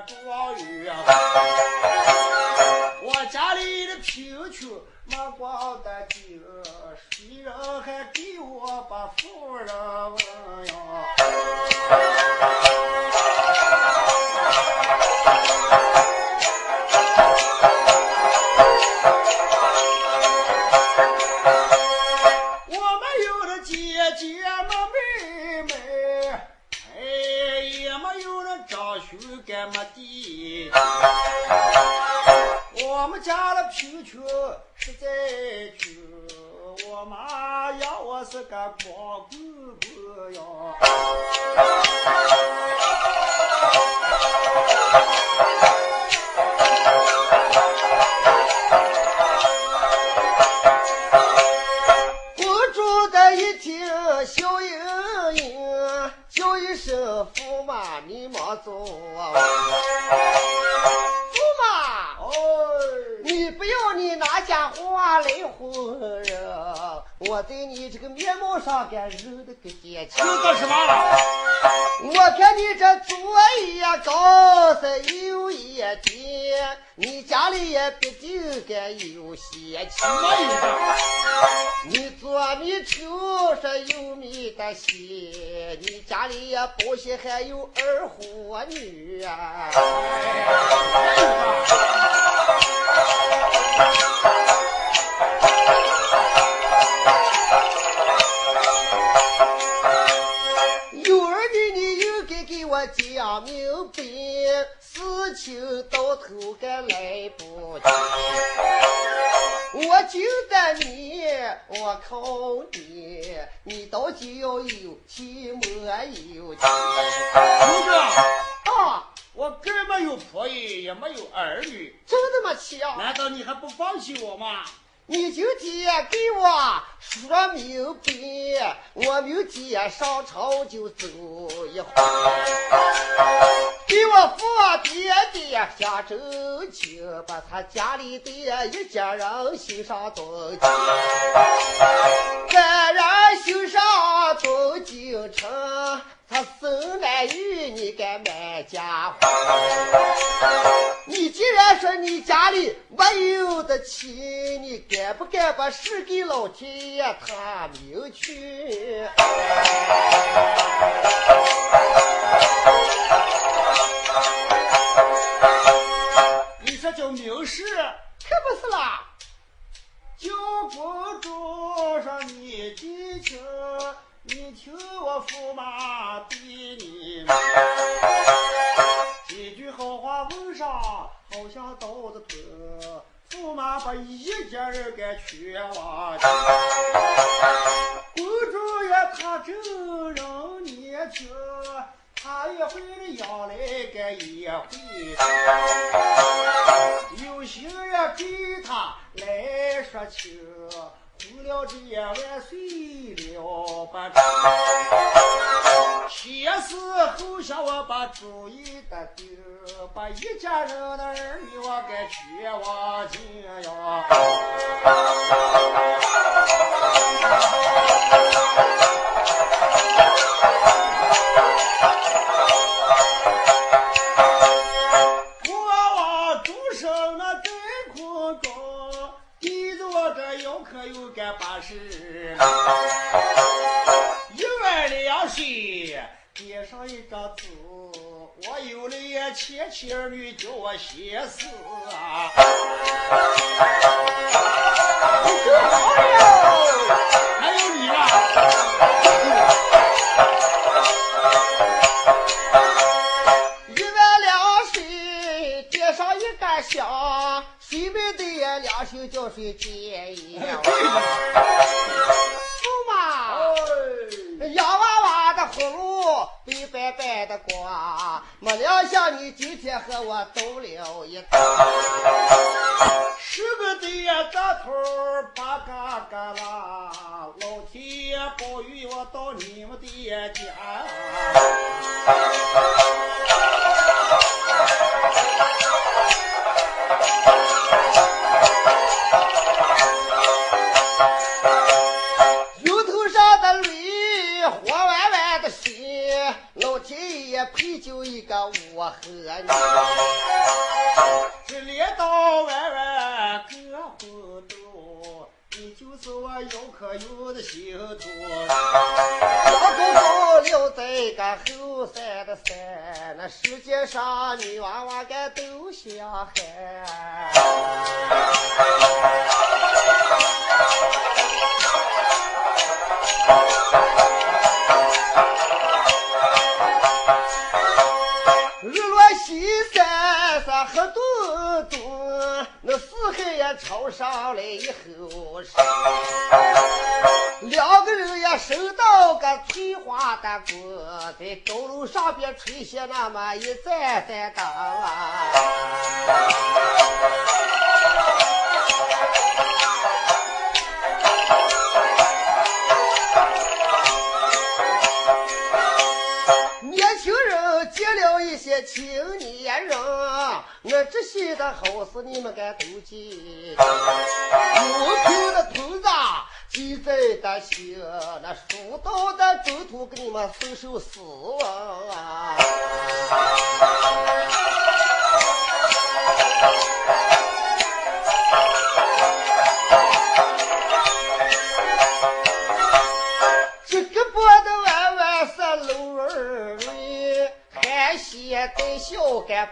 状元。我家里的贫穷没光的精，谁人还给我把夫人问什么？我看你这左一高是右一低，你家里也必定该有些钱。你左米秋是右米的西，你家里也保险还有二虎女啊！有讲明白，事情到头该来不及。我就得你，我靠你，你到底要有气没有气公主，啊？我根本没有婆姨，也没有儿女，真的吗，气啊！难道你还不放弃我吗？你就得给我说明白，我明天上朝就走一回，给我父爹爹下周情，把他家里的一家人欣上东京，咱人欣上东京城，他生来与你该买家伙。你既然说你家里没有的钱，你敢不敢把事给老天爷他明去？你这叫明事。可不是啦！叫公主上你记清，你听我驸马对你们几句好话问上，好像刀子捅。驸马把一家人给全忘记。公主也她真人年轻，她一回的养来个一回。有心也给他来说情，胡了这也万岁了不成。前事后想，我把主意打丢，把一家人的儿女我该全忘尽呀。后山的山，那世界上女娃娃个都相喊。日落西山黑嘟嘟，那四海也朝上来以后是，两个人也收到个翠花的棍，在高楼上边吹下那么一盏盏灯啊。年轻人见了一些青年人，我这些的好事你们该都记。有凭的的心，那蜀道的中途给你们送首诗啊。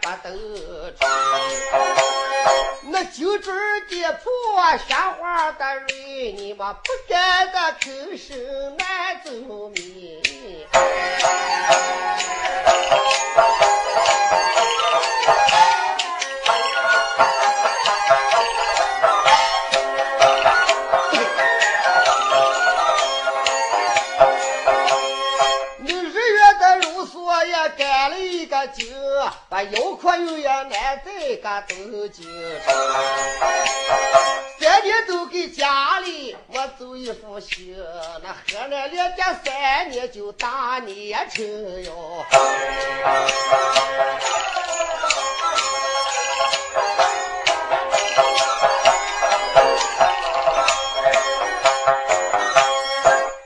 不得吹。那九准跌破鲜花的蕊，你们不敢的口声难走命。把腰阔又也难在个东京城。三年都给家里我走一副行，那河南两家三年就大年成哟。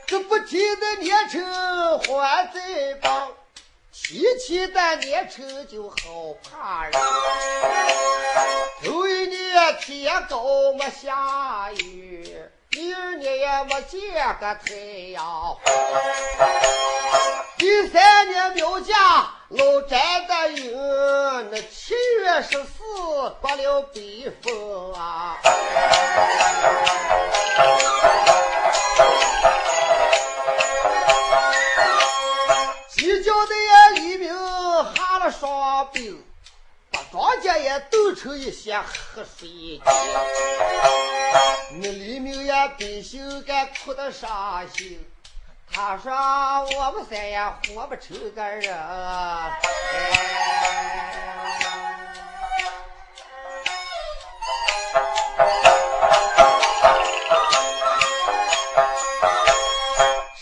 这不提的年成还在帮，提起的年成就好怕人。头一年天高没下雨，第二年也没见个太阳。第三年苗家老宅的云，那七月十四刮了北风啊。了霜冰，把庄稼也冻成一些黑水晶。那黎明也百姓该哭得伤心，他说我们三也活不成个人。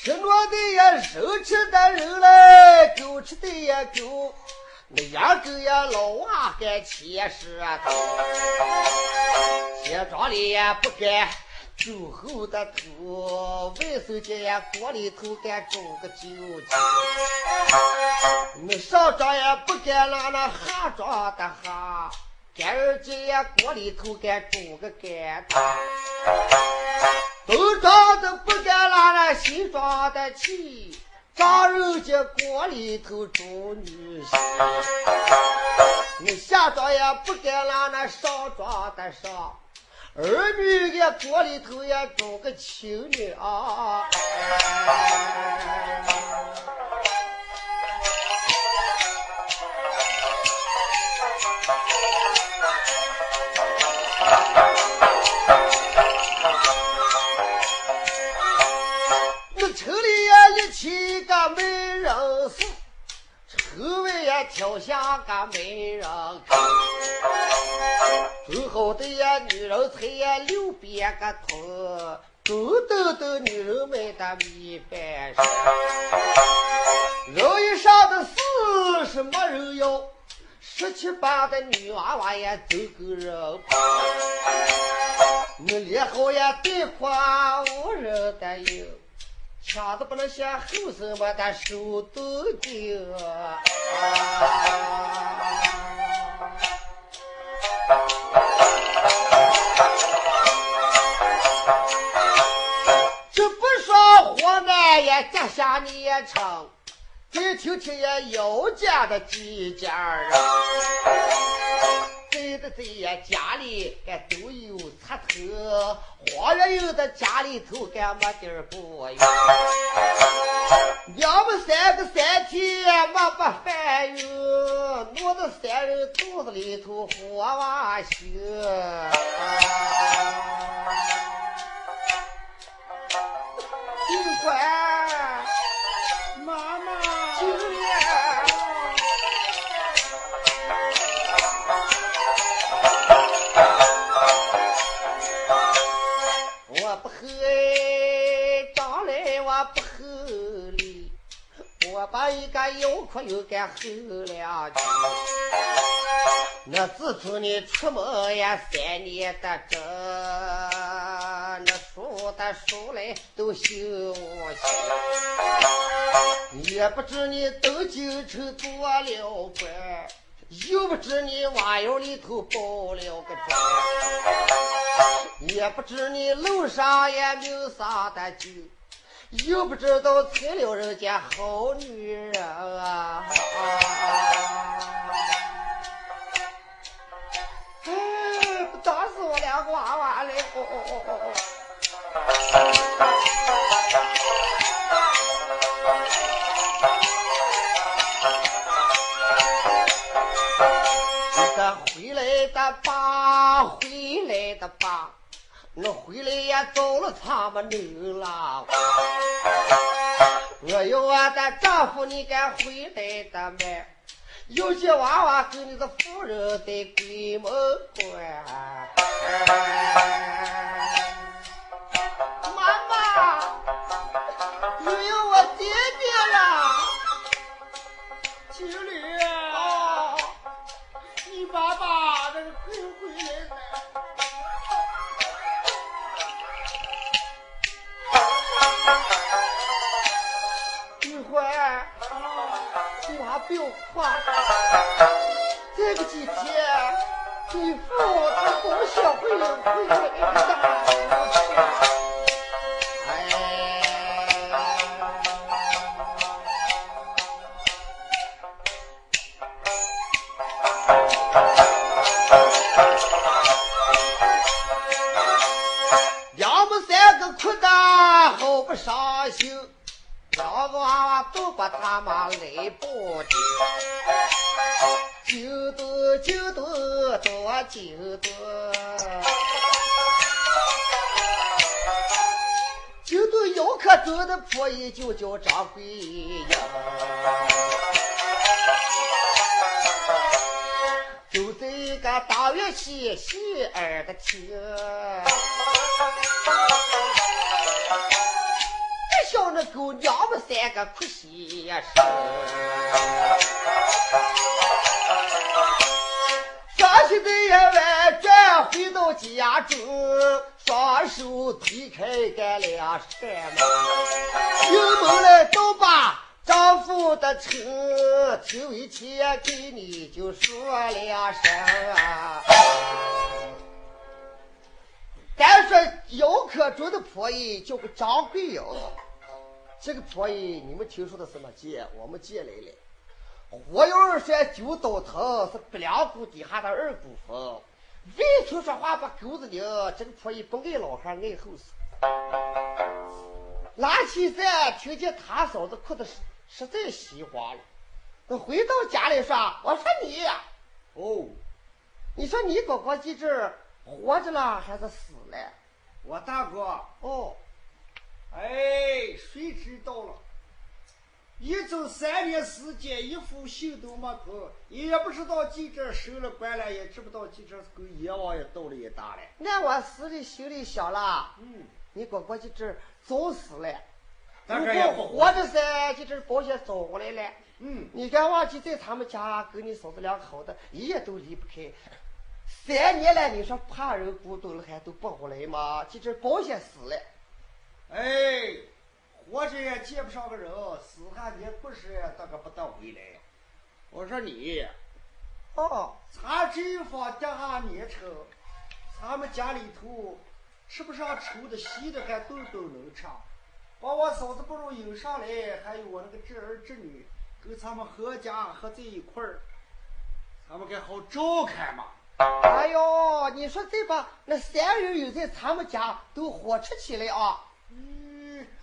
吃糯的也肉吃的肉嘞，狗吃的也狗，那养狗也老娃该切实头，街庄里也不该酒后的头，卫生间呀锅里头该装个酒精，那上庄也不该让那下庄的下，干儿节也锅里头该装个干汤。都装的不敢拉那西装的气，丈人家锅里头煮女婿，你下庄也不敢拉那上庄的上。儿女的锅里头也装个亲女啊！没人死，城外呀，跳下个没人看。最后的呀，女人才呀留边个头，够斗斗女人们的米饭吃。肉一上的死是没人要，十七八的女娃娃呀都够人跑。你脸好呀，对话无人的有，抢的不能像后生么的手都丢。这不说河南也家下年成，再听听也姚家的几家人，在的在呀家里也都有插头，黄月有的家里头干没地儿不有，娘们三个三天没把饭有，弄得三人肚子里头火哇修。警官，妈妈，又该喝两句。那自从你出门呀，三年的整，那书的书来都休息，也不知你登京城做了官，又不知你瓦窑里头包了个砖，也不知你楼上也没有啥的酒。又不知道踩了人家好女人啊！哎，打死我俩娃娃了！哦哦哦哦哦！你的回来的吧，回来的吧，我回来也找了他们牛郎。我有我的丈夫，你敢回来的吗？有些娃娃跟你的夫人在鬼门关。妈妈，你还不用哭。这个几天，你父他不想会会回来的。哎。娘们三个哭得好不伤心，娃娃都把他妈来报警。就多就多多就多，就多姚克中的婆姨就叫张桂英。就在个大月西西儿的天，这小那狗娘们三个哭稀声。伤心的夜晚转回到家中，双手推开个两扇门，进门来都把丈夫的称，听一切给你就说两声。咱说姚克中的婆姨叫个张桂英。这个婆姨你们听说的什么借？我们借来了。火有二山九刀藤，是不良谷底下的二股风。未曾说话把狗子拧，这个婆姨不爱老汉爱后生。拿起在，听见他嫂子哭的实实在心慌了。那回到家里说：“我说你，哦，你说你哥哥在这活着了还是死了？我大哥，哦，哎，谁知道了？一走三年时间，一副信都没投，也不知道记者收了官了，也知不道记者跟阎王爷到了一大了。那我死的心里想了，嗯，你哥哥今这早死了。如果活着噻，就这保险找过来了。嗯，你敢忘记在他们家跟你嫂子俩好的，一夜都离不开。三年了，你说怕人孤独了还都不回来吗？就这保险死了。哎，活着也见不上个人，死汉你不是那个不得回来。我说你，哦，咱这方地下年成，咱们家里头吃不上稠的稀的还顿顿能吃，把我嫂子不如引上来，还有我那个侄儿侄女，跟咱们合家合在一块儿，咱们该好照看嘛。哎呦，你说这把那三人有在咱们家都火吃起来啊！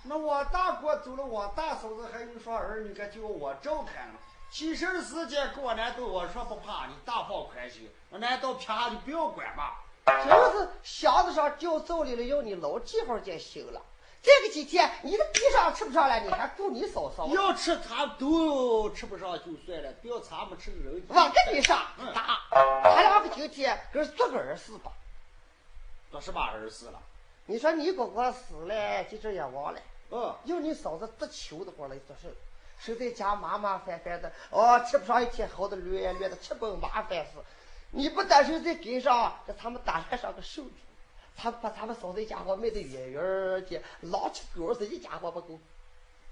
嗯，那我大哥走了，我大嫂子还有双儿女，该叫我照看了。起身的时间过难都我说不怕，你大放宽心。我难道偏你不要管吗？就是箱子上掉灶里了，要你老记号就行了。这个几天你的地上吃不上了，你还顾你嫂嫂？要吃他都吃不上就算了，不要咱们吃的人。我跟你说，嗯打他两个今天跟做个儿事吧。做什么儿事了。你说你哥哥死了，就这也忘了。嗯，要你嫂子得求的话了，做事守在家麻麻烦烦的，哦，吃不上一天好的，乱乱的吃本麻烦死。你不单手在跟上，这他们打来上个手主，他把咱们嫂子一家伙卖的远远的，狼吃狗似的，一家伙不够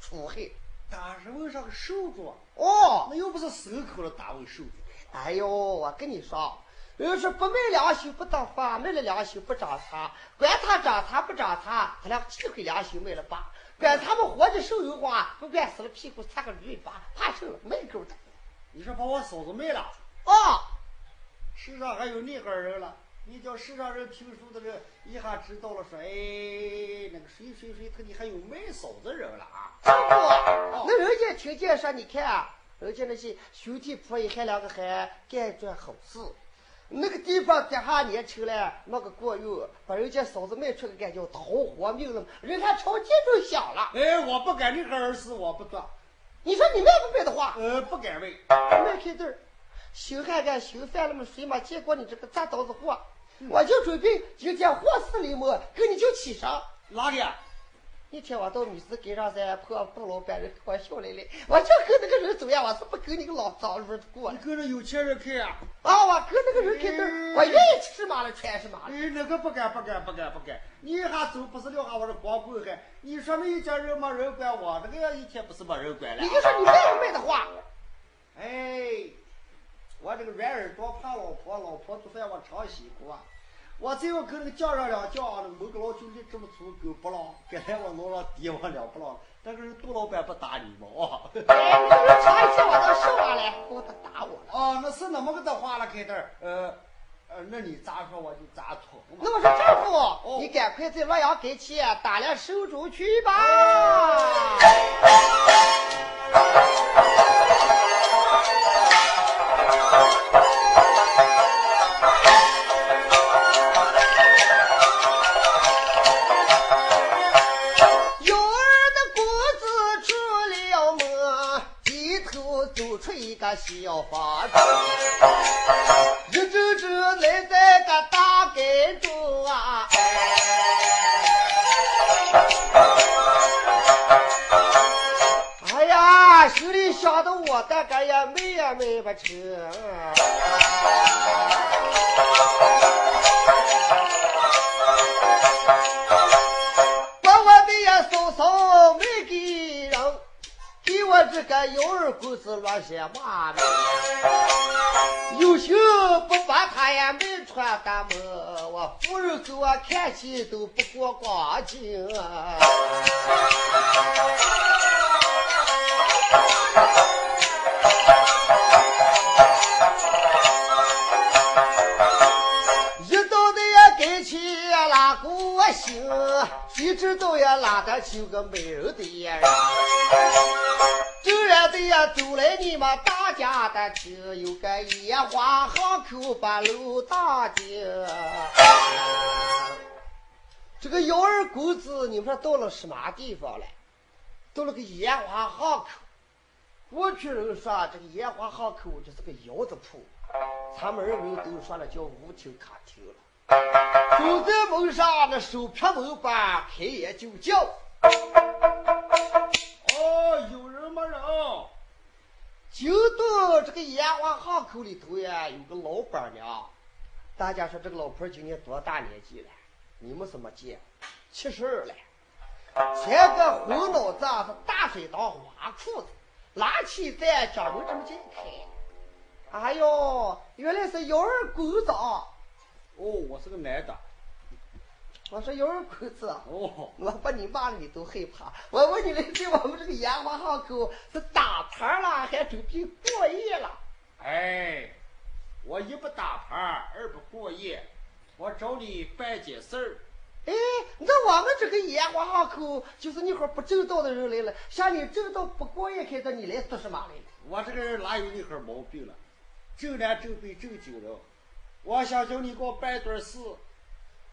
出害。打是问上个手镯，哦，那又不是牲口了，打为手镯。哎呦，我跟你说，要是不卖良心不当饭，卖了良心不长茶，管他长茶不长茶，他俩气亏良心卖了吧？管他们活着受油花，不管死了屁股擦个驴尾巴，怕受了卖狗的。你说把我嫂子卖了，哦，世上还有那个人了。你叫世上人听说的人一下知道了，说哎，那个谁谁谁，他你还有卖嫂子人了啊？师傅，那人家听见说，你看啊，人家那些兄弟婆姨还两个还干一桩好事，那个地方底下年轻了，那个过用，把人家嫂子卖出去，干叫逃活命了，人家朝街就响了。哎，我不干那个儿事，我不做。你说你卖不卖的话，呃，不敢卖。卖开字儿，修汉干行饭了么？谁没见过你这个砸刀子货？我就准备今天货死里没，跟你就起上。哪里啊？一天我到米市街上噻，碰碰老板人开玩笑来了，我就跟那个人走呀，我是不跟你个老脏路过的。你跟着有钱人开啊？啊，我跟那个人开对儿，我愿意吃什么了全是嘛了。哎，那个不敢不敢不敢不敢！你一下走不是撂下我是光棍汉。你说那一家人没人管我，那个一天不是没人管了你。就说你卖不卖的话，哎，我这个软耳朵怕老婆，老婆做饭我常洗锅。我只要跟那个叫上两叫，那个某个老兄弟这么粗狗不浪，刚才我弄上低我两不浪，那个人杜老板不打你吗？哦，哎，那个人尝一天我都受完了，给我他打我了。哦，那是那么个的话了，开头，呃，呃，那你咋说我就咋错。那我说丈夫，你赶快在洛阳给去打量手中去吧。有也卖不成。把我的呀嫂嫂卖给人，给我这个幺儿公子乱些骂名，有心不把他呀俺没穿大门，我夫人给我看起都不过光景呀拉得起个美人的呀人。突然的呀走来你们大家的厅，有个烟花巷口把路大进。这个幺二公子，你们说到了什么地方了？到了个烟花巷口。过去人说这个烟花巷口就是个窑子铺，咱们人都说了叫舞厅卡厅了。走在门上，那手撇门板，开眼就叫。哦，有人没人？京东这个烟花巷口里头呀，有个老板娘。大家说这个老婆今年多大年纪了？你们怎么见？七十二了，前个红脑子是大水当花裤子。拉起在掌门这么近开，哎呦，原来是幺二公子啊！哦，我是个男的。我说幺二公子，哦，我把你骂了你都害怕。我问你，来在我们这个烟花巷口是打牌了，还准备过夜了？哎，我一不打牌，二不过夜，我找你办件事儿。哎，那我们这个烟花巷口就是那会儿不正道的人来了，像你正道不过夜开的，你来做什么来了？我这个人哪有那会儿毛病了？正南正北正经人，我想叫你给我办点事。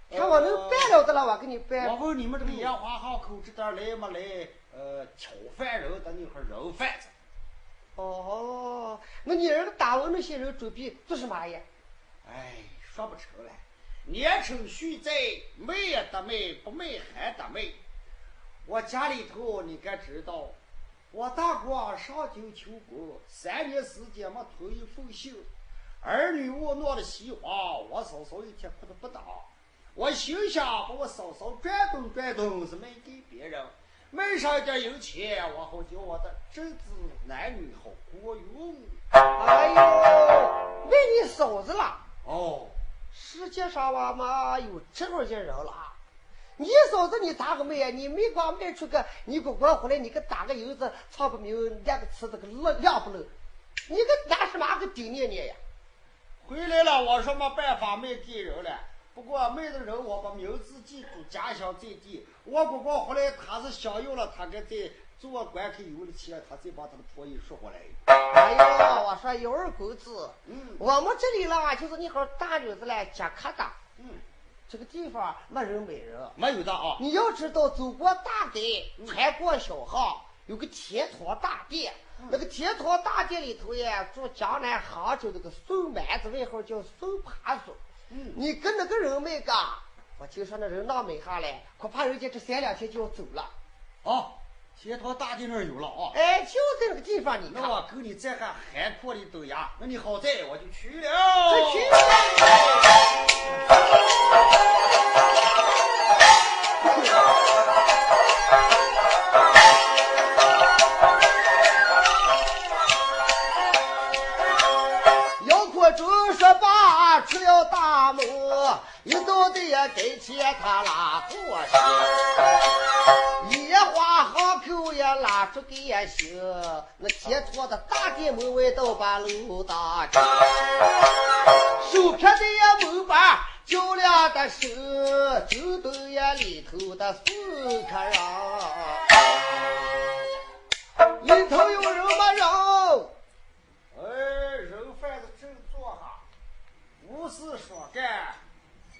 看我能办了的了，我给你办。我问你们这个烟花巷口这点来没来？呃，挑饭人的那块人贩子。哦，那你这个打我那些人准备做什么呀？哎，说不成了。年成续在，卖也得卖，不卖还得卖。我家里头你该知道，我大哥上京求国，三年时间没同一封信，儿女窝囊的西话，我嫂嫂一天哭的不打。我心想把我嫂嫂转动转动，是卖给别人，卖上一点银钱，我好叫我的侄子男女好过用。哎呦，卖你嫂子了？哦。世界上我嘛有这种人了，你嫂子你咋个卖呀？你没光卖出个，你姑姑回来你给打个油子，唱不明，两个词这个亮亮不漏，你个拿什么个顶念念呀？回来了，我说没办法卖给人了，不过卖的人我把名字记住，家乡在地。我不过回来他是想要了，他该在。做官可有了钱，他再把他的婆姨赎回来。哎呦，我说幺二公子，嗯，我们这里了，就是你好大女子来接客的，嗯，这个地方没人没人，没有的啊。你要知道，走过大街，穿过小巷，有个天堂大殿，那个天堂大殿里头呀，住江南杭州那个孙蛮子，外号叫孙爬松。嗯，你跟那个人没干，我听说那人那没下来，恐怕人家这三两天就要走了。啊。天堂大地那儿有了啊！哎，就在那个地方，你那我跟你这还海阔的豆芽，那你好在我就去了。去。姚一到的呀跟前他拉过去，烟花巷口也拉出个行，那天堂的大殿门外都把路打开，手撇的呀门把，较量的手，就等呀里头的四个人，里头有人吗人？哎，人贩子正坐下，无事说干，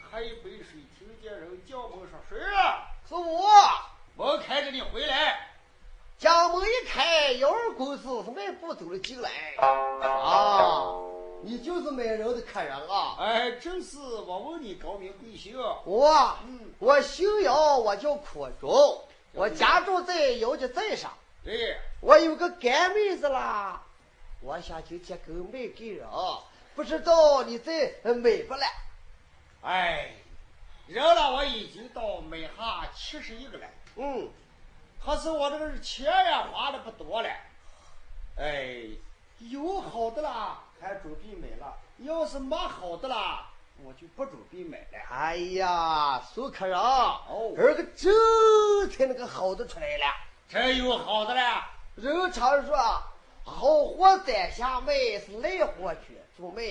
喝一杯水，听见人叫门说：“谁啊？”是我。门开着，你回来。将门一开，幺二公子是迈步走了进来。啊，你就是买人的客人啊？哎，正是。我问你高名贵姓？我，嗯，我姓姚，我叫苦忠，我家住在姚家寨上。对，我有个干妹子啦。我想今天给卖给人，不知道你在买不了？哎，人了，我已经到买下七十一个了。嗯，可是我这个钱呀花的不多了。哎，有好的啦，还准备买了；要是没好的啦，我就不准备买了。哎呀，苏客人，哦儿个这才那个好的出来了。真有好的了，人常说，好货在下卖，是赖货去就卖。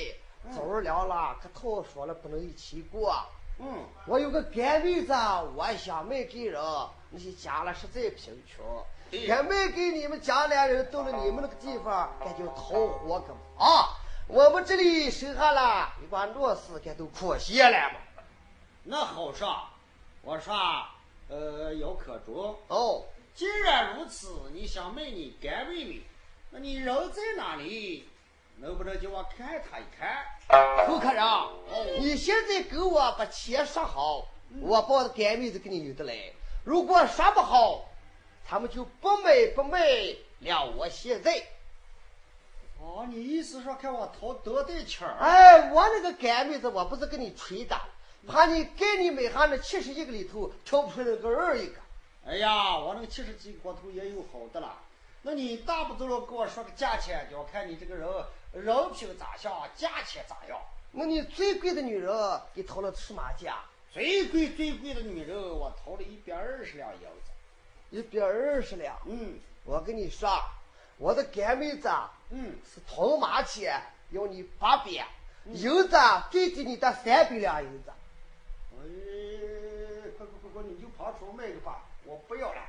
走儿凉了，可头说了不能一起过。嗯，我有个干妹子，我想卖给人，那些家了实在贫穷，对敢卖给你们家俩人，到了你们那个地方，该叫讨活干嘛啊？我们这里收下了你把螺丝，该都可惜了嘛。那好说，我说，呃，姚可忠，哦，既然如此，你想卖你干妹妹，那你人在哪里？能不能叫我看他一看？顾客人，你现在给我把钱说好，我把我的干妹子给你留的来。如果说不好，他们就不卖不卖了。我现在，哦，你意思说看我掏多点钱儿？哎，我那个干妹子，我不是跟你吹的，怕你给你买下那七十一个里头挑不出来个二一个。哎呀，我那个七十几锅头也有好的了。那你大不走了跟我说个价钱，就要看你这个人人品咋样，价钱咋样。那你最贵的女人，你掏了什么价？最贵最贵的女人，我掏了一百二十两银子。一百二十两。嗯我跟你说，我的干妹子啊嗯，是铜马钱，要你八百，银子啊最低你得三百两银子。哎，快快快快，你就跑出卖个吧，我不要了。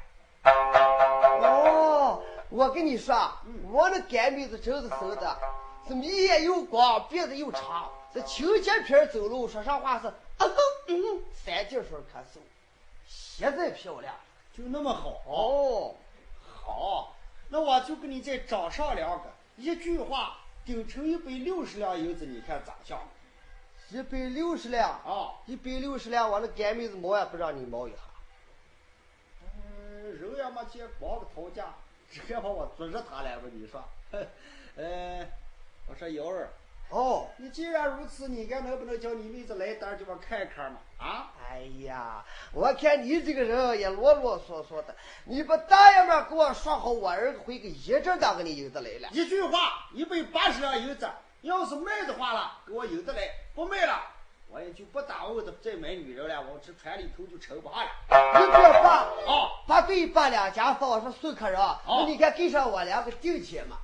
哦，我跟你说，嗯我那干妹子真是瘦的，是眉眼又光，鼻子又长，这青尖皮走路，说上话是嗯嗯三点水咳嗽，实在漂亮。就那么好。哦，好，那我就给你再找上两个，一句话顶成一百六十两银子，你看咋样？一百六十两，啊，一百六十两，我那干妹子毛也不让你毛一下。嗯，人也没见光个讨价，这还把我捉着他了吧？你说？呃，我说幺儿，哦，你既然如此，你该能不能叫你妹子来单儿给我看看嘛？啊？哎呀，我看你这个人也啰啰嗦嗦的，你不大爷们给我说好，我儿子回个一阵当给你银子来了。一句话，一百八十两银子，要是卖的话了，给我银子来；不卖了，我也就不耽误的再买女人了，我这船里头就成不下了。你别把啊，把对把两家放，我说孙客人，那你看给上我两个定钱嘛？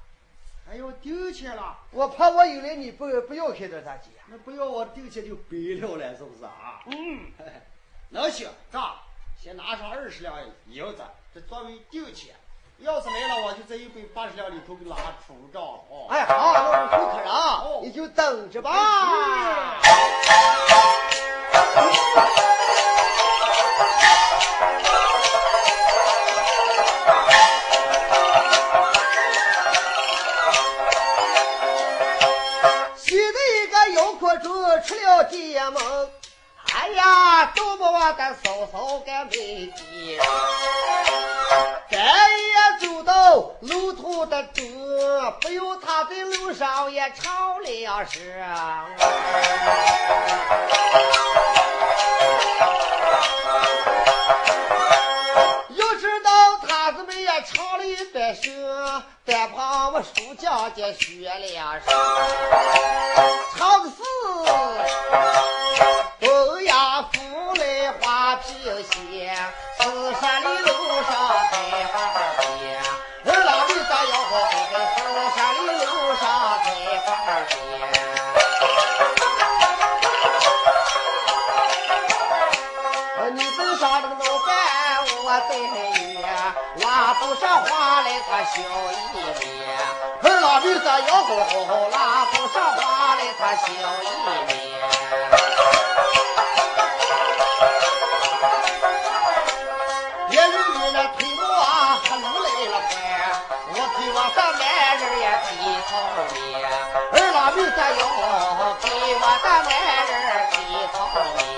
还要定钱了，我怕我有了你不不要开点咋急呀？那不要我定钱就白了了，是不是啊？嗯，能行，这先拿上二十两银子，这作为定钱。要是来了，我就在一百八十两里头给拉出账了哦。哎好，那我孙客人，哦你就等着吧。西的一个油锅猪吃了结梦，哎呀，都把我的嫂嫂给没记。再也走路途的中，不由他在路上也吵了声。要知道他子们也唱了一百声，在旁我书讲解学了声，唱的是东阳府来花平县，四山里路上开花拉不上话来他笑一面。二郎妹子要好好，拉不上话来他笑一面。别人你那推我还路来了快，我给我的男人也提头面。二郎妹子要好，给我的男人提头面。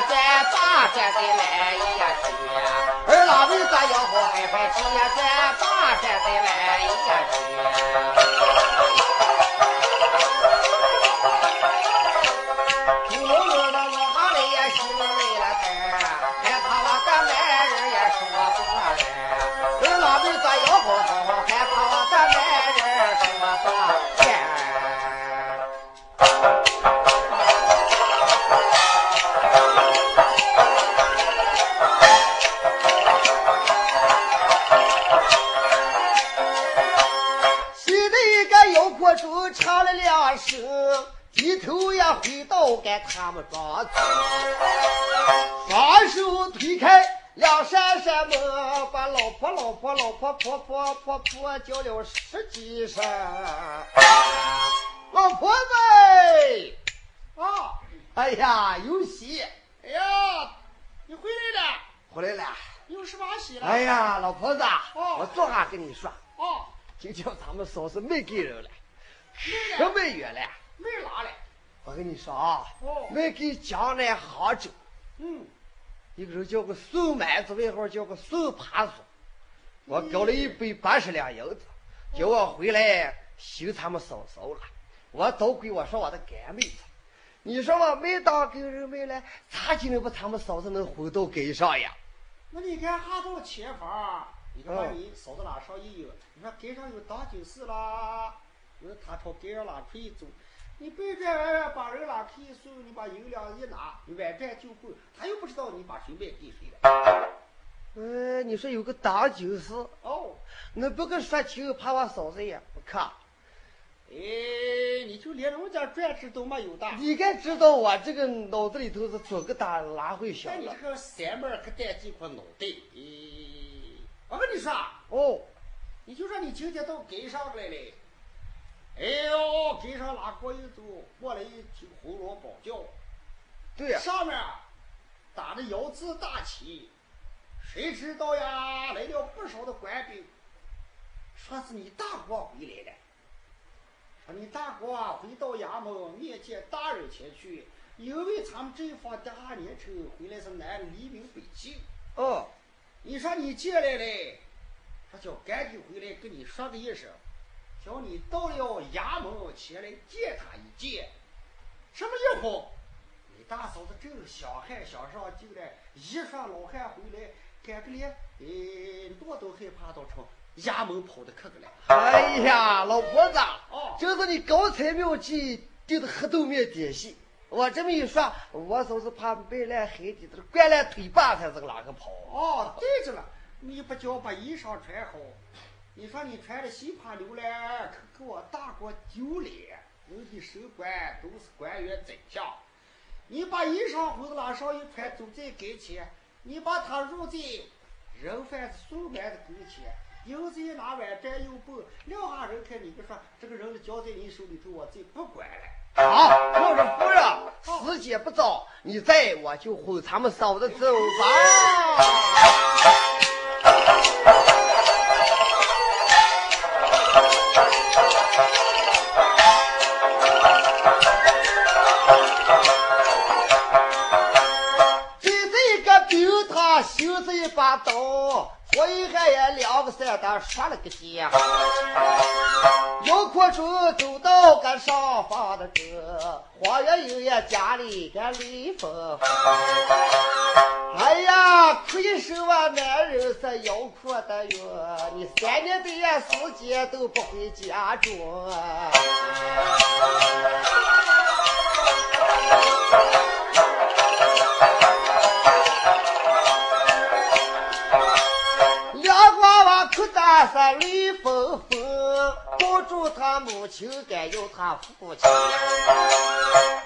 再把再的来一句，二老妹咋要好，害怕姐姐把再的来一句。今日我问哈来也是为了干，害怕我的外人说不人。二老妹子要好，害怕我的外人说不。他们抓住，双手推开两扇扇门，把老婆老婆老婆婆婆婆婆叫了十几声，老婆子，啊，哎呀，有喜，哎呀，你回来了，回来了。有什么喜了？哎呀，老婆子，哦我坐下跟你说，哦，今天咱们嫂子没给人了，可没月了。没拿了。我跟你说啊，哦。没给江南杭州，嗯，一个人叫个宋蛮子，外号叫个宋爬子，我搞了一百八十两银子，叫我回来寻他们嫂嫂了。我早归我说我的干妹子，你说我没当给人没来，咋就能把他们嫂子能混到街上呀？那你看哈到前方，你看你嫂子拉上也有，你说街上有当酒事啦，有他朝街上拉出一走，你背转弯弯把人拉去一送，你把银两一拿，你晚转就会，他又不知道你把谁卖给谁了。呃，你说有个当酒事，哦，那不跟说清，怕我嫂子也不看。哎，你就连人家转职都没有的。你该知道我这个脑子里头是左个大，哪会想了那你这？个三妹儿可带几块脑袋？哎，我跟你说，哦，你就说你今天到街上来了，哎呦，跟上拉过一走，过来一听红锣宝叫，对呀、上面打着摇字大旗，谁知道呀，来了不少的官兵，说是你大国回来了。说你大国啊回到衙门面见大人前去，因为咱们这一方第二年成回来是南黎民北进。哦，你说你进来嘞，他叫赶紧回来跟你说个一声，叫你到了衙门前来见他一见。什么一会儿，你大嫂子正想汗想上进来，一双老汉回来，赶个脸，哎，我都害怕到成衙门跑的可个了。哎呀，老婆子，哦这是你高才妙计定的黑豆面点心。我这么一说，我嫂子怕卖烂海底的，灌烂腿把才是个哪个跑？哦，对着了，你不叫把衣裳穿好，你说你穿的西帕流来，可给我大国丢脸。人的手官都是官员宰相，你把衣裳胡子拉上一穿，走在跟前，你把他入在人贩子送来的跟前，银子一拿碗沾又蹦，撂下人看你个说，这个人交在你手里头，我再不管了。好，要是夫人，时间不早，你在我就哄他们嫂子走吧。个剑。姚阔中走到个上房的这，黄月英也家里个雷锋。哎呀，亏手啊，男人是腰阔的哟，你三年的呀时间都不回家中。他母亲，该要他父亲。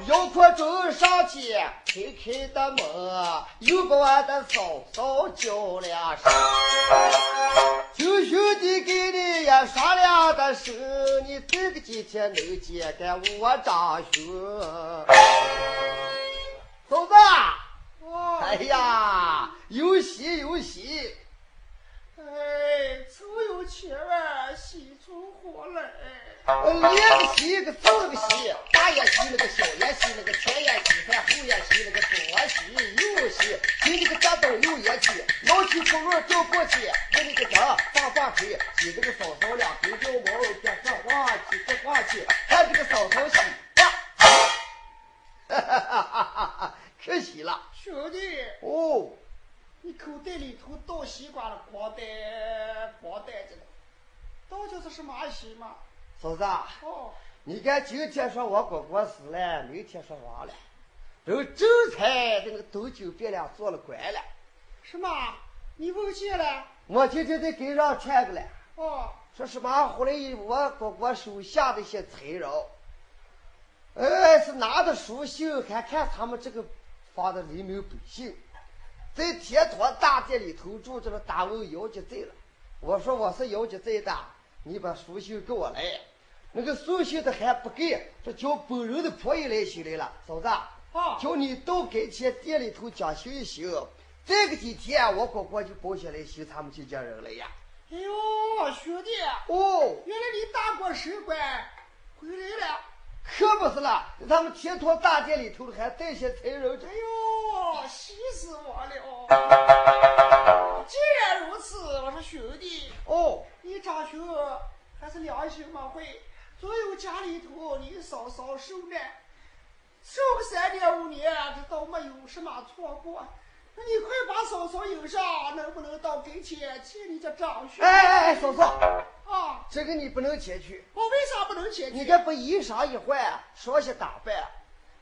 姚阔中上前开开的门，又把我的嫂嫂叫了声。舅兄弟给你也商量的事，你这个几天能见个我长兄？嫂子，哦哎呀，有喜有喜！哎，凑有千万，喜出火来。呃，连个喜，个字个喜，大也喜那个小也喜那个前也喜看后也喜那个左喜右喜，喜那个这东右也喜，脑起出路掉过去，跟那个这放放腿，挤这个嫂嫂两头掉毛，边上晃起这晃起，看这个嫂嫂喜，哇，哈哈哈哈哈，可喜了兄弟，哦。你口袋里头倒西瓜了，光带光带着呢，到底是什么喜嘛？嫂子啊，哦，你看今天说我哥哥死了，明天说亡了，都正才那个斗酒变了，做了官了。什么？你问见了？我今天在街上传过来，哦，说什么后来我哥哥手下的一些财人，哎，是拿着书信，还看他们这个方的黎民百姓，在铁坨大殿里头住着了，大问姚家在了。我说我是姚家在的，你把书信给我来。那个书信他还不给，说叫本人的婆姨来信来了，嫂子，啊叫你到跟前店里头讲行一行。这个几天我哥哥就包下来寻他们这家人了呀。哎呦，兄弟，哦，原来你打过神官回来了。可不是啦，他们天堂大殿里头还带些财人哎呦，喜死我了！既然如此，我说兄弟，哦，你长兄还是良心嘛会，总有家里头你嫂嫂受难，受个三年五年，这都没有什么错过。那你快把嫂嫂引上，能不能到跟前见你家张兄？哎哎哎，嫂嫂，啊，这个你不能前去，我为啥不能前去？你这不衣裳一换，说些打扮。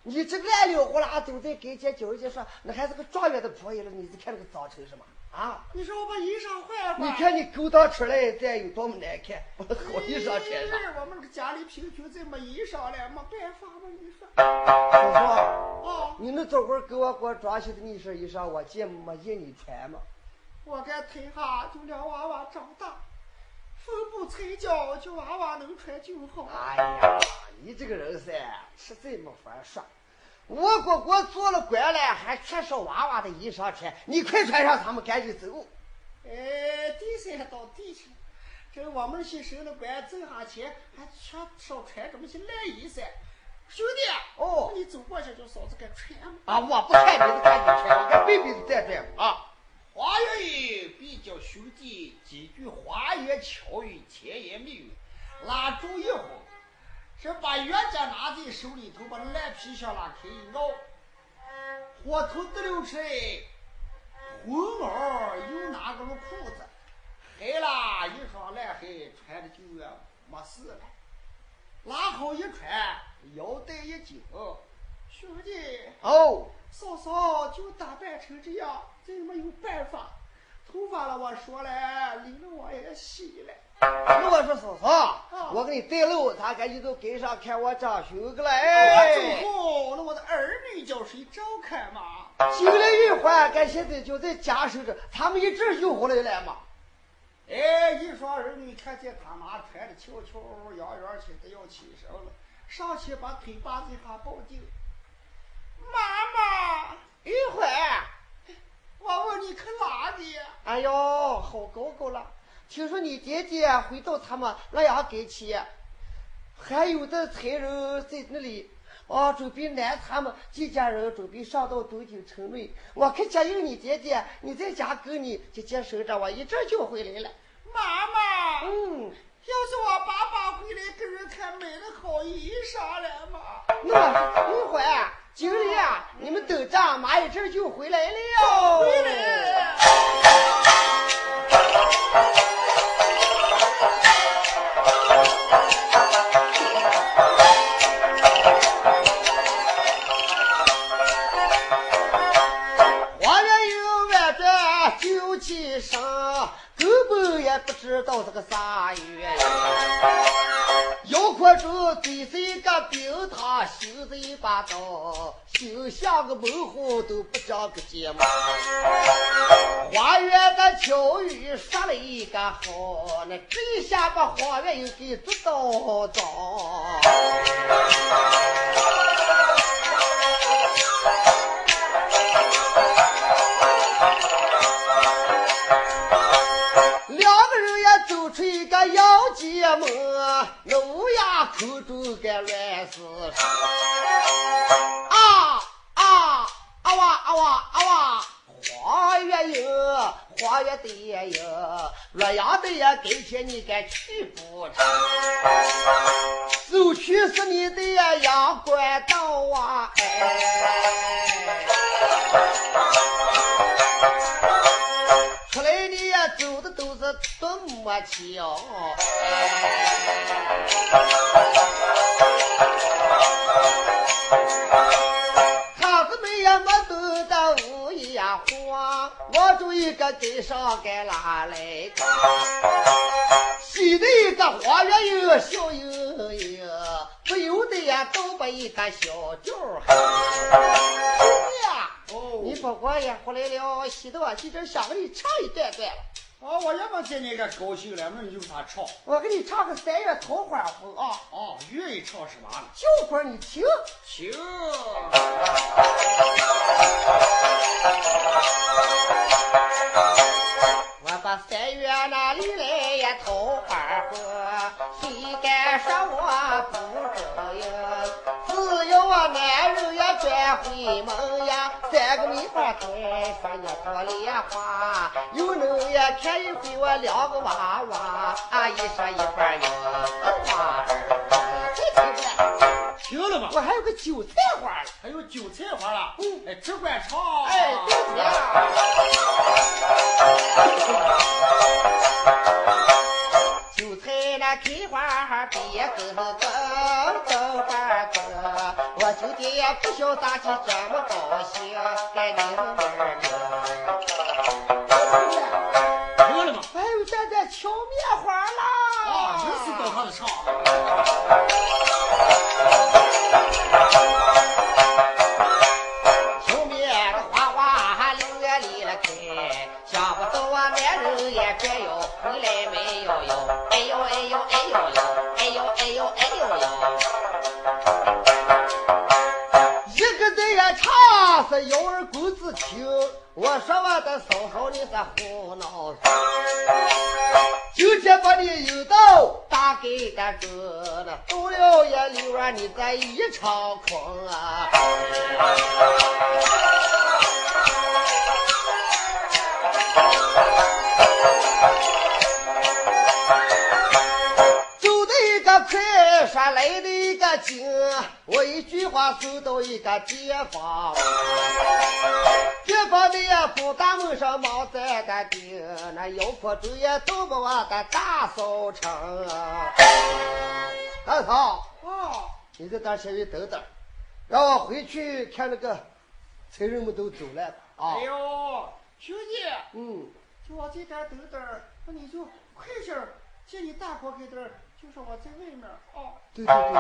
你这个烂溜呼啦走在跟前叫人家说，那还是个状元的婆姨了，你是看那个脏成什么啊？你说我把衣裳换换。你看你勾搭出来这有多么难看，把好衣裳穿上。哎我们这个家里贫穷，再没衣裳了，没办法嘛，你说。嫂嫂，哦，你那早会给我给我装修的那身衣裳，我见没见你穿嘛？我该退下就让娃娃长大，缝补踩脚，就娃娃能穿就好。哎呀，你这个人噻，实在没法说。我哥哥做了官了，还缺少娃娃的衣裳穿，你快穿上，他们赶紧走。哎，第三到地去，这我们些升了官挣下钱，还缺少穿这么些烂衣裳。兄弟，哦你走过去叫嫂子给穿嘛。啊，我不看你的赶紧穿，你看背背子再转啊。花月语比较兄弟几句花言巧语、甜言蜜语，拉住一会儿，是把冤家拿在手里头，把那烂皮箱拉开一咬，火头得溜出来，红毛又拿个了裤子，黑啦一双烂黑穿的就要没事了，拉好一穿，腰带一紧，兄弟。哦，嫂嫂就打扮成这样，真没有办法。头发了我说了，领了我也洗了。那我说嫂嫂，我给你带路，咱赶紧都跟上看我长兄个了。我哎，走后，那我的儿女叫谁照看嘛？进来一会儿，俺现在就在家守着，他们一直就回来了嘛。哎，一双儿女看见他妈穿的翘翘洋洋起的要起身了，上去把腿扒在他抱定。妈妈，一会儿，我问你去哪里？哎呦，好高高了。听说你爹爹回到他们那样跟前，还有的财人在那里。啊，准备拦他们几家人准备上到东京城内。我可接应你爹爹，你在家跟你姐姐守着，我一阵就回来了。妈妈，嗯，要是我爸爸回来给人看买了好衣裳了嘛？那一会儿经理啊，你们等着，妈一阵就回来了。回来。知道是个啥原因。腰阔中堆是一个冰糖，心是一把刀，心像个猛虎都不长个睫毛。花园的秋雨说了一个好，那这一下把花园又给做到脏。洋街门，那乌鸦口中干乱世声。啊啊啊哇啊哇啊哇！花月有花月的也有，洛阳的也跟前你敢去不成？走去是你的阳关道啊！哎。多么巧。他子们也没懂得无言话，我就一个跟上该拉来个。西的一个花园有笑盈盈，不由得呀呀都把一个小酒喝。呀，哦，你不过也回来了，洗头洗这想给你唱一段段了。哦，我也没见你个高兴了，那有啥唱？我给你唱个三月桃花红啊，哦，愿意唱什么呢？就会你听。听。我把三月那里来呀桃花红，谁敢说我不中用？我男人呀转回门呀，三个梅花台说你多梨花，又能呀看一回我两个娃娃，啊一说一半有花儿，再听不来。听了吗？我还有个韭菜花了，还有韭菜花了。嗯哎，只管唱。哎，对呀。韭菜那开花别个个等花个，我今天也不晓咋起这么高兴，该你们儿听了吗？还有这这荞面花啦！啊，真是到他的唱。幺儿公子听，我说我的嫂嫂你是胡闹，今天把你引到大给的这了，到了也六儿你在一场空啊。走的一个快，说来的我一句话走到一个街坊，街坊的呀不大门上忙在的顶，那腰坡主也走不完的大扫城。大嫂，哦，你在这稍微等等，让我回去看那个财人们都走了啊哎。呦，兄弟，嗯，就往这边等等，那你就快些借，你大哥给这儿，就说我在外面儿啊。对对对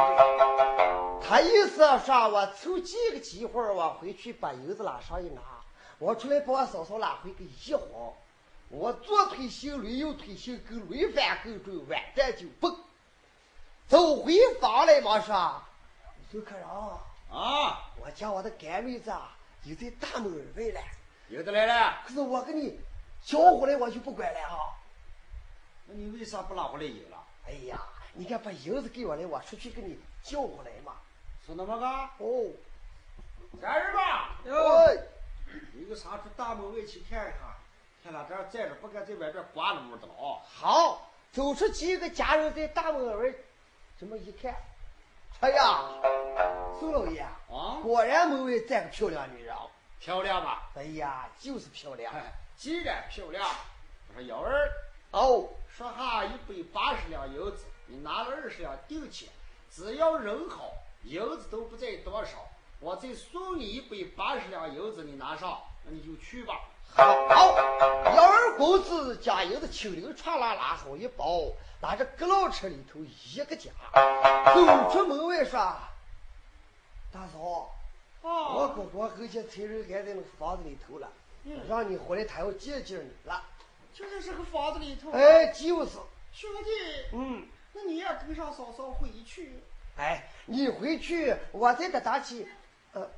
对，他意思说我凑几个机会，我回去把油子拉上一拿，我出来把我嫂嫂拉回个一晃，我左腿行驴，右腿行狗，驴翻狗转，完蛋就蹦，走回房来嘛说，刘科长，啊，我叫我的干妹子啊，就在大门外了，有的来了，可是我给你叫回来，我就不管了啊。那你为啥不拉回来油了？哎呀，你看把银子给我来，我出去给你叫过来嘛。是那么个？哦，三人吧，哎。有个啥去大门外去看一看，看他这儿站着，不敢在外边挂着门的了啊。好，走出几个家人在大门外，这么一看，哎呀，宋老爷，啊，果然门外站个漂亮女人。漂亮吧？哎呀，就是漂亮。哎，既然漂亮，我说幺儿，哦，说哈一百八十两银子，你拿了二十两定钱，只要人好，银子都不在多少，我再送你一百八十两银子，你拿上，那你就去吧。好，好，幺儿公子将银子清溜串啦拉好一包，拿着格老车里头一个家，走出门外说：“大嫂，我啊，哥哥后些财人还在那个房子里头了，嗯让你回来，他要见见你了。就在这个房子里头。哎，就是，兄弟，嗯。”那你也跟上嫂嫂回去。哎，你回去，我再得打起，呃，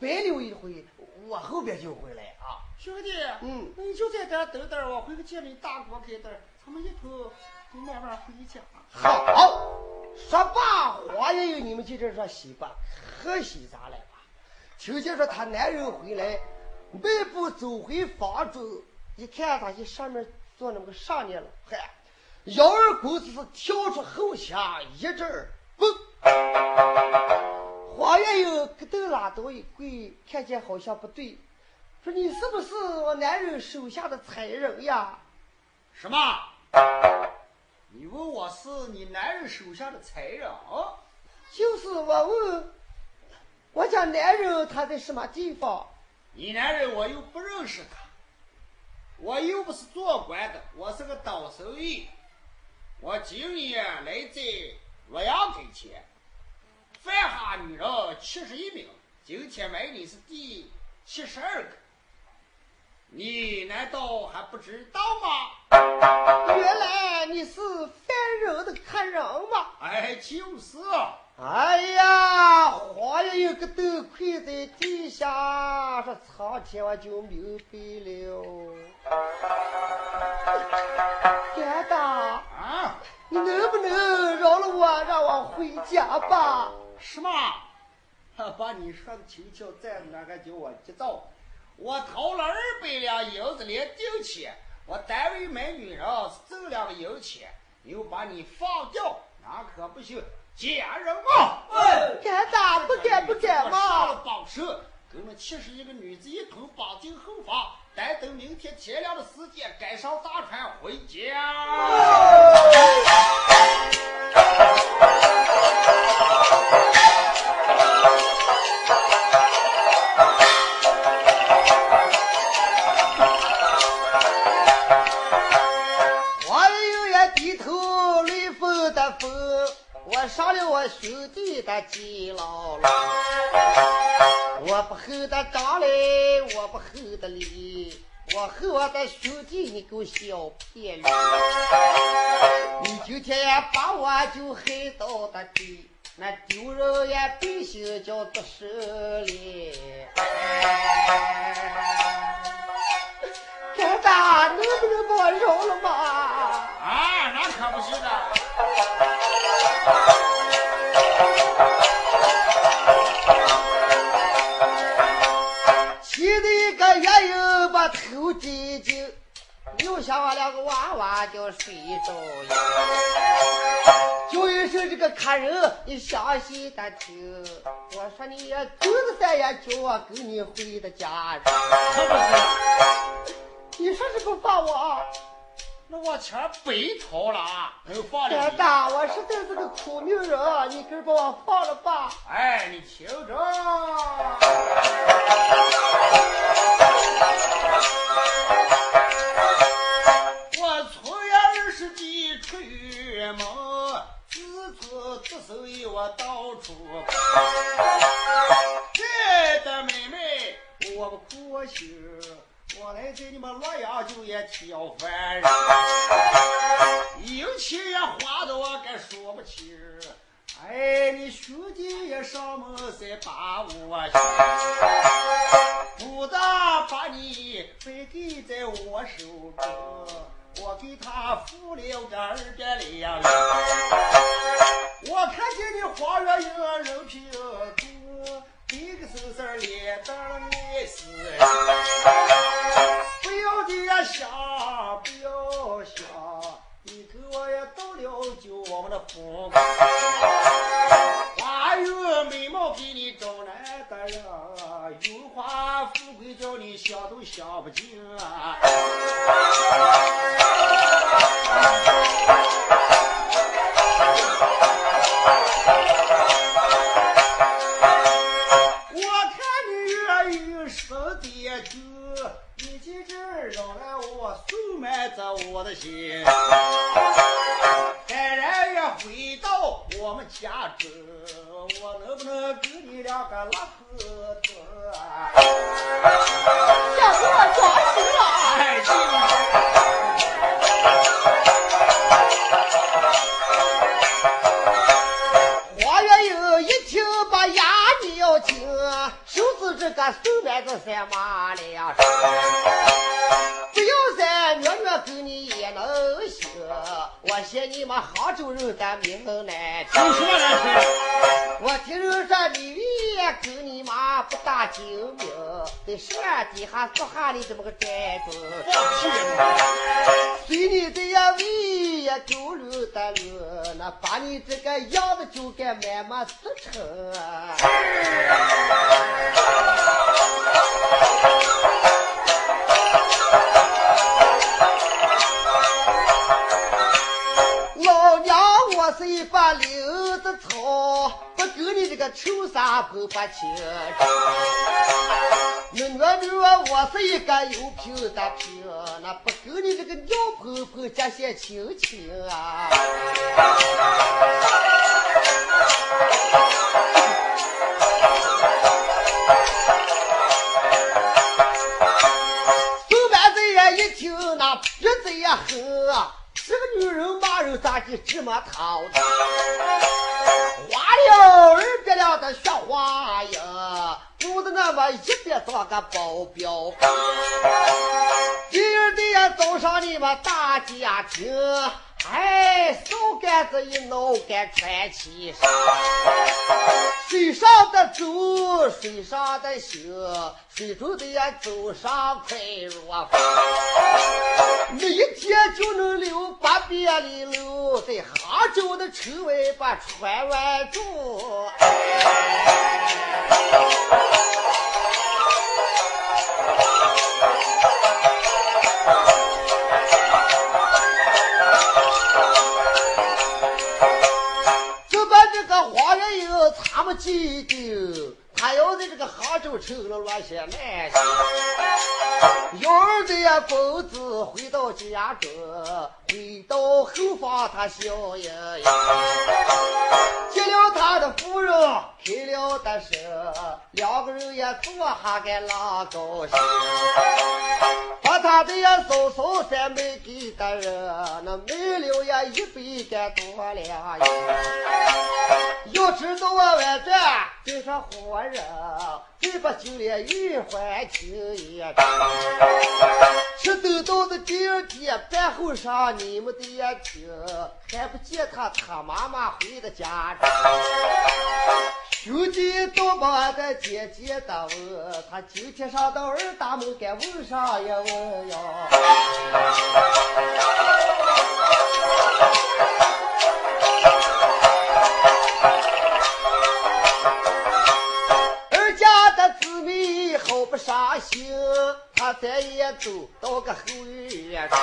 白溜一回，我后边就回来啊。兄弟，嗯那你就在这等等，我回去见你大哥给这儿，咱们一头就慢慢回家。好，说罢话也有你们就这说洗吧，喝洗咱来吧？听见说他男人回来，迈步走回房中，一看他一上面坐那么个上面了，嗨，幺二公子是跳出后墙一阵儿蹦。黄月英咯噔拉倒一跪，看见好像不对，说你是不是我男人手下的才人呀？什么？你问我是你男人手下的才人啊？就是我问，我家男人他在什么地方？你男人我又不认识他，我又不是做官的，我是个倒手艺。我今年来在洛阳给钱，犯下女人七十一名，今天买你是第七十二个，你难道还不知道吗？原来你是犯人的客人吗？哎，就是。哎呀，花爷有个头盔在地下，说苍天我就明白了。干大啊，你能不能饶了我，让我回家吧？是吗？把你说的轻巧，再那个叫我急躁。我掏了二百两银子连定钱，我单位买女人是挣两个银钱，又把你放掉，那可不行。家人嘛，敢打不敢不敢嘛！我们七十一个女子一同绑进后房，待等明天天亮的时间，赶上大船回家。我兄弟的监牢了，我不厚的张嘞，我不厚的理，我厚我的兄弟，你给我小骗了，你今天也把我就害到的地，那丢人也必须叫做失礼。干大能不能把我饶了吗？啊，那可不是的。气的一个月又把头低紧，留下我两个娃娃就睡着了。叫一声这个客人，你详细的听。我说你也走的三也叫我跟你回的家。你说是不放我？那我钱白掏了啊！放老大，我实在是个苦命人，你给把我放了吧。哎，你听着，我从呀二十几出门，自从得手以我到处跑，这的妹妹我不苦心。我来在你们洛阳就也挑凡人，有钱也花的我该说不清。哎，你兄弟也上门再把我寻不但把你背给在我手中，我给他付了个二百两银。我看见你花月英人品多。一个手势脸蛋爱死人，不要的呀想，不要想，你给我也到了就我们的福光，花月美貌给你找难的人，荣华富贵叫你想都想不尽啊。我的心，当然要回到我们家中，我能不能给你两个拉裤子？小子我妈不大精明，在山底下做下的这么个宅子。随你的呀为也狗溜的溜，那把你这个样子就该慢慢做成。留子草，不跟你这个臭傻婆发情。那我女儿我是一个有品的品，那不跟你这个尿婆婆结些亲情啊。送完这人一听，那鼻子也黑啊。这个女人骂人咋地这么淘？花了儿别了的雪花呀，不得那么一边做个保镖。第二天早上你们大家庭，哎，手杆子一挠杆穿起上，水上的走，水上的行，水中的呀走上快若风。那一天就能溜八百里路，在杭州的城外把船湾住。就把这个黄月英他们记定，他要在这个杭州城了乱些难行。幺儿的呀，公子回到家中，回到后房他笑盈盈。见了他的夫人，开了的手，两个人也坐下个老高兴。把他的呀嫂嫂再卖给的人，那卖了呀一百个多两银。要知道我晚这就是活人，再不就连玉环听一场。吃等到的第二天饭后上，你们的呀听，还不见他他妈妈回的家中。兄弟都把俺的姐姐的问，他今天上到二大门该问上一问呀？伤心，他再也走到个后院中，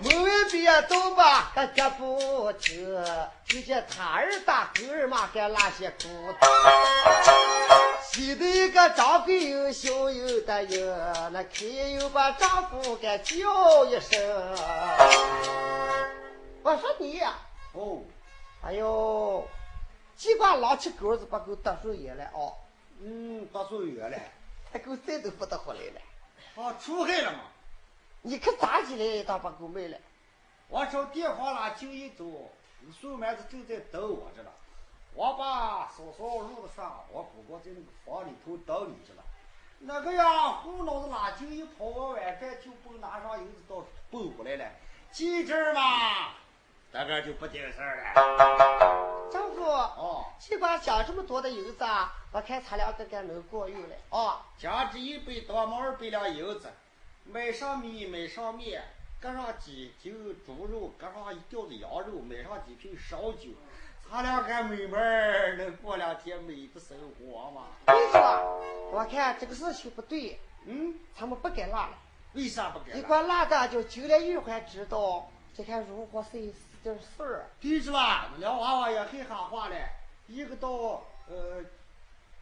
门外边都把个脚不停，听见他二大狗儿嘛该拉些骨头。西的一个张桂英小有的有，那看又把丈夫给叫一声。我说你呀，哦，哎呦，鸡瓜捞起狗子把狗得手野了哦，嗯，到手远了，那狗再都不得回来了。哦，出海了嘛。你可咋起来他把狗卖了？我找电话啦，就一走，宋蛮子正在等我着呢。我把嫂嫂入的上，我姑姑在那个房里头等你去了。那个呀，胡脑子拉筋一跑，我晚站就蹦拿上银子到蹦回来了。记着嘛，大概就不顶事儿了。丈夫，哦，西瓜想这么多的银子啊，我看咱俩个该能过用了。哦，加这一百多毛二百两银子，买上米，买上面，搁上几斤猪肉，搁上一吊子羊肉，买上几瓶烧酒，咱俩个妹妹儿能过两天美的生活吗？你说，我看这个事情不对，嗯，咱们不该拉了。为啥不一给？块拉的就九连玉环知道，这看如何是是点事儿。对是吧，那俩娃娃也很喊话嘞，一个到呃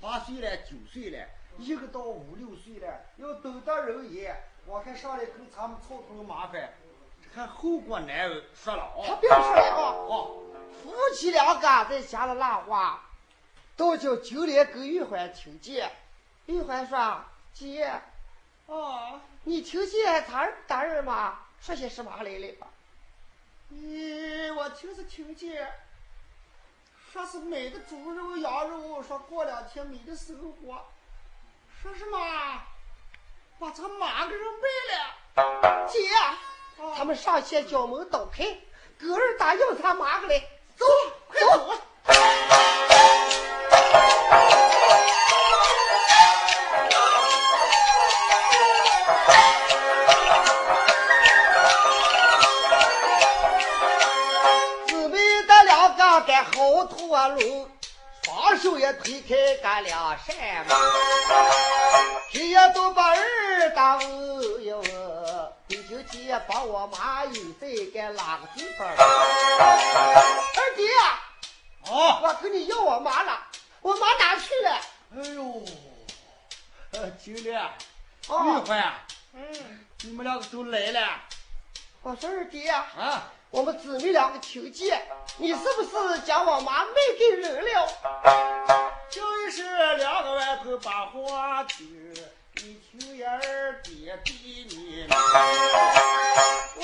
八岁了，九岁了，一个到五六岁了，要等到人也，我看上来跟咱们凑头麻烦，这看后果难说了啊。他别说了啊，哦，夫妻两个在家里拉话，都叫九连跟玉环听见。玉环说：“姐，哦，你听见他儿大人吗？说些什么来了吧？咦，我听是听见，说是买的猪肉、羊肉，说过两天没的生活，说什么？把咱马给人卖了。姐，他们上前叫门倒开，狗儿打要他妈个来，双手也推开干两扇门，谁也都把儿打问一问，你今天把我妈又在该哪个地方？二弟，啊，我跟你要我妈了，我妈哪去了？哎呦，呃，九连，哦玉环，嗯，你们两个都来了我说二弟，啊？我们姊妹两个听见，你是不是将我妈卖给人了？是两个外头把话听，你听言儿爹比你。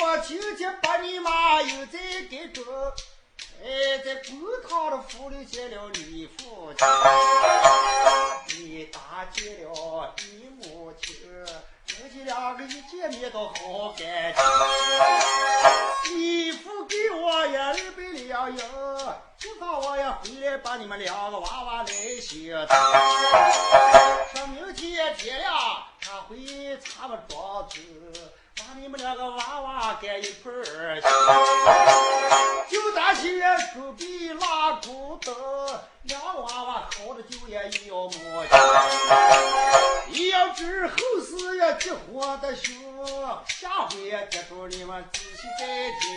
我亲戚把你妈又在给着，哎，在公堂的府里见了你父亲，你打见了你母亲，夫妻两个一见面都好感情。你父给我也二百两银，今早我也回来把你们两个娃娃来接。说明天天亮，他回咱们庄子。把你们两个娃娃赶一块儿去，就担心手臂拉骨头，两娃娃好的就也一要摸去。要知后事也急火的凶，下回也接住你们仔细再听。